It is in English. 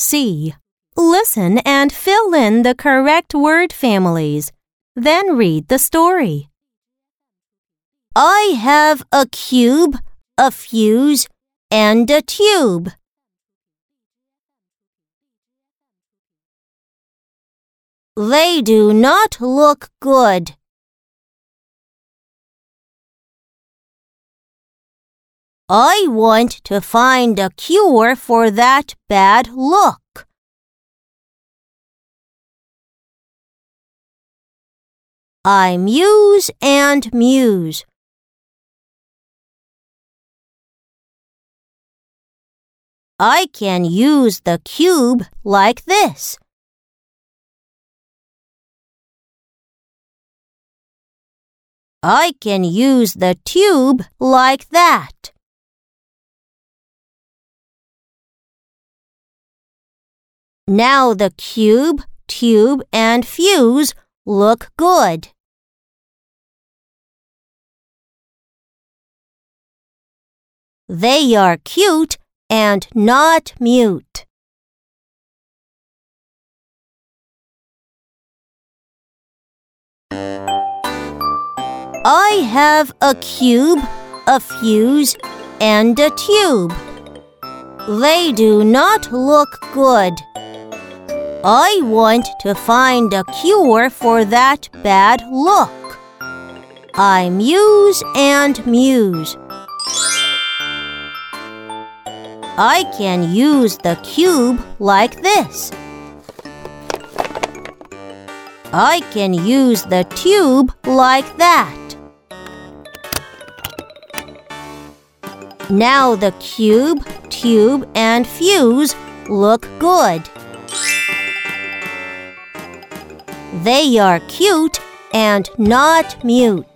C. Listen and fill in the correct word families. Then read the story. I have a cube, a fuse, and a tube. They do not look good. I want to find a cure for that bad look. I muse and muse. I can use the cube like this. I can use the tube like that. Now the cube, tube, and fuse look good. They are cute and not mute. I have a cube, a fuse, and a tube. They do not look good. I want to find a cure for that bad look. I muse and muse. I can use the cube like this. I can use the tube like that. Now the cube, tube, and fuse look good. They are cute and not mute.